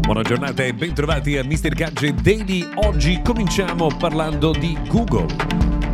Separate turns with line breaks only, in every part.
Buona giornata e bentrovati a Mr. Gadget Daily. Oggi cominciamo parlando di Google.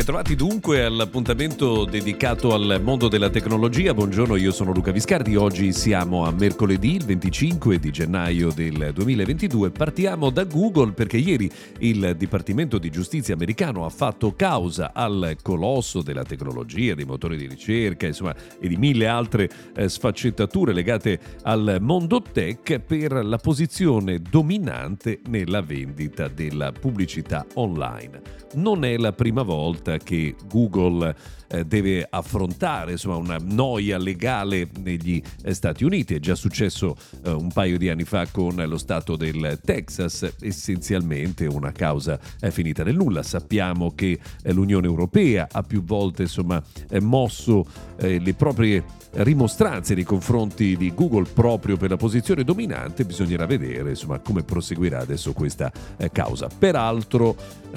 Bentrovati dunque all'appuntamento dedicato al mondo della tecnologia. Buongiorno, io sono Luca Viscardi. Oggi siamo a mercoledì, il 25 di gennaio del 2022. Partiamo da Google perché ieri il Dipartimento di Giustizia americano ha fatto causa al colosso della tecnologia, dei motori di ricerca, insomma, e di mille altre eh, sfaccettature legate al mondo tech per la posizione dominante nella vendita della pubblicità online. Non è la prima volta volta che Google eh, deve affrontare insomma, una noia legale negli eh, Stati Uniti. È già successo eh, un paio di anni fa con lo Stato del Texas, essenzialmente una causa è finita nel nulla. Sappiamo che l'Unione Europea ha più volte insomma, mosso le proprie rimostranze nei confronti di Google proprio per la posizione dominante, bisognerà vedere insomma, come proseguirà adesso questa causa. Peraltro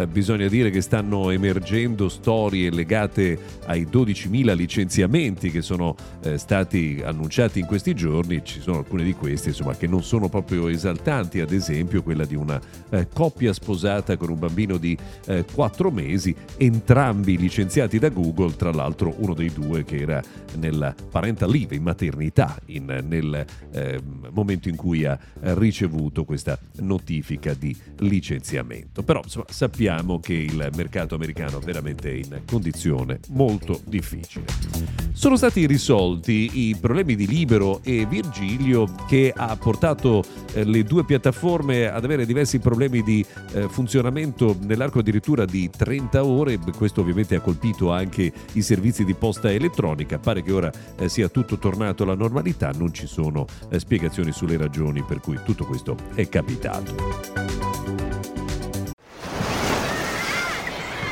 bisogna dire che stanno emergendo storie legate ai 12.000 licenziamenti che sono eh, stati annunciati in questi giorni, ci sono alcune di queste insomma, che non sono proprio esaltanti, ad esempio quella di una eh, coppia sposata con un bambino di 4 eh, mesi, entrambi licenziati da Google, tra l'altro uno dei due che era nella parental leave, in maternità, in, nel eh, momento in cui ha ricevuto questa notifica di licenziamento. Però insomma, sappiamo che il mercato americano è veramente in condizione molto difficile. Sono stati risolti i problemi di Libero e Virgilio che ha portato eh, le due piattaforme ad avere diversi problemi di eh, funzionamento nell'arco addirittura di 30 ore. Questo ovviamente ha colpito anche i servizi di posta elettronica. Pare che ora eh, sia tutto tornato alla normalità, non ci sono spiegazioni sulle ragioni per cui tutto questo è capitato.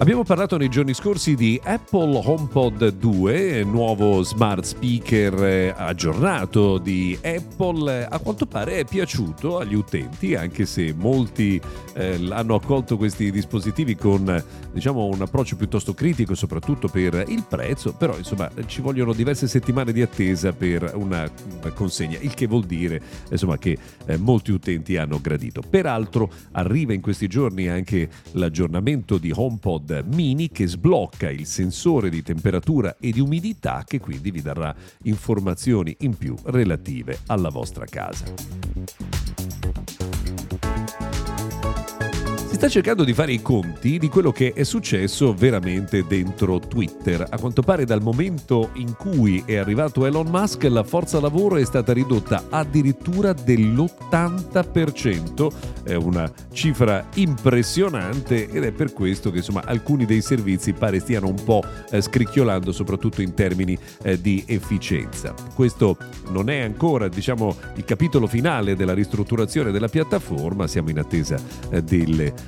Abbiamo parlato nei giorni scorsi di Apple HomePod 2, nuovo smart speaker eh, aggiornato di Apple. A quanto pare è piaciuto agli utenti, anche se molti eh, hanno accolto questi dispositivi con diciamo, un approccio piuttosto critico, soprattutto per il prezzo, però insomma ci vogliono diverse settimane di attesa per una, consegna, il che vuol dire insomma, che eh, molti utenti hanno gradito. Peraltro arriva in questi giorni anche l'aggiornamento di HomePod mini che sblocca il sensore di temperatura e di umidità che quindi vi darà informazioni in più relative alla vostra casa sta cercando di fare i conti di quello che è successo veramente dentro Twitter. A quanto pare dal momento in cui è arrivato Elon Musk la forza lavoro è stata ridotta addirittura dell'80%, è una cifra impressionante ed è per questo che insomma alcuni dei servizi pare stiano un po' eh, scricchiolando soprattutto in termini eh, di efficienza. Questo non è ancora diciamo il capitolo finale della ristrutturazione della piattaforma, siamo in attesa eh, delle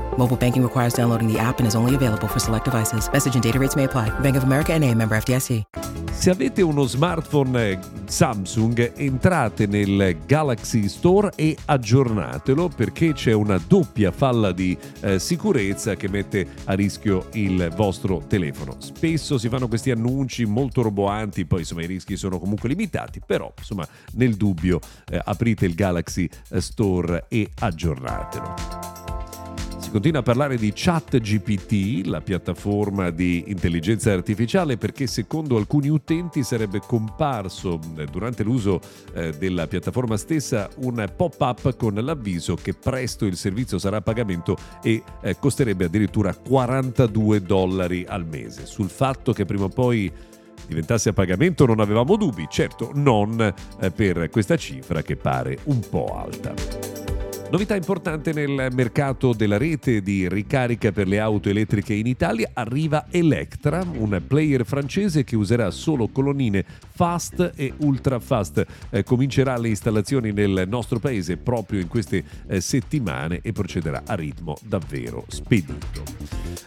Mobile banking requires downloading the app and is only available for select devices. Message and data rates may apply. Bank of America and a member FDIC.
Se avete uno smartphone Samsung, entrate nel Galaxy Store e aggiornatelo perché c'è una doppia falla di eh, sicurezza che mette a rischio il vostro telefono. Spesso si fanno questi annunci molto roboanti, poi insomma i rischi sono comunque limitati, però insomma nel dubbio eh, aprite il Galaxy Store e aggiornatelo continua a parlare di ChatGPT, la piattaforma di intelligenza artificiale, perché secondo alcuni utenti sarebbe comparso eh, durante l'uso eh, della piattaforma stessa un pop-up con l'avviso che presto il servizio sarà a pagamento e eh, costerebbe addirittura 42 dollari al mese. Sul fatto che prima o poi diventasse a pagamento non avevamo dubbi, certo non per questa cifra che pare un po' alta. Novità importante nel mercato della rete di ricarica per le auto elettriche in Italia, arriva Electra, un player francese che userà solo colonnine fast e ultra fast. Eh, comincerà le installazioni nel nostro paese proprio in queste eh, settimane e procederà a ritmo davvero spedito.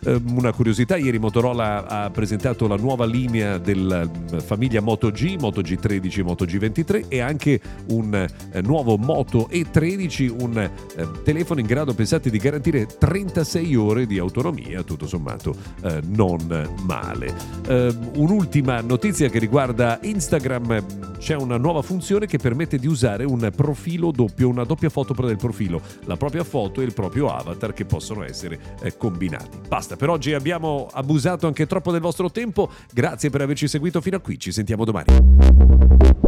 Eh, una curiosità, ieri Motorola ha presentato la nuova linea della mm, famiglia Moto G, Moto G13 e Moto G23 e anche un eh, nuovo Moto E13, un eh, telefono in grado, pensate, di garantire 36 ore di autonomia, tutto sommato eh, non male. Eh, un'ultima notizia che riguarda Instagram, c'è una nuova funzione che permette di usare un profilo doppio, una doppia foto del profilo, la propria foto e il proprio avatar che possono essere eh, combinati. Basta, per oggi abbiamo abusato anche troppo del vostro tempo, grazie per averci seguito fino a qui, ci sentiamo domani.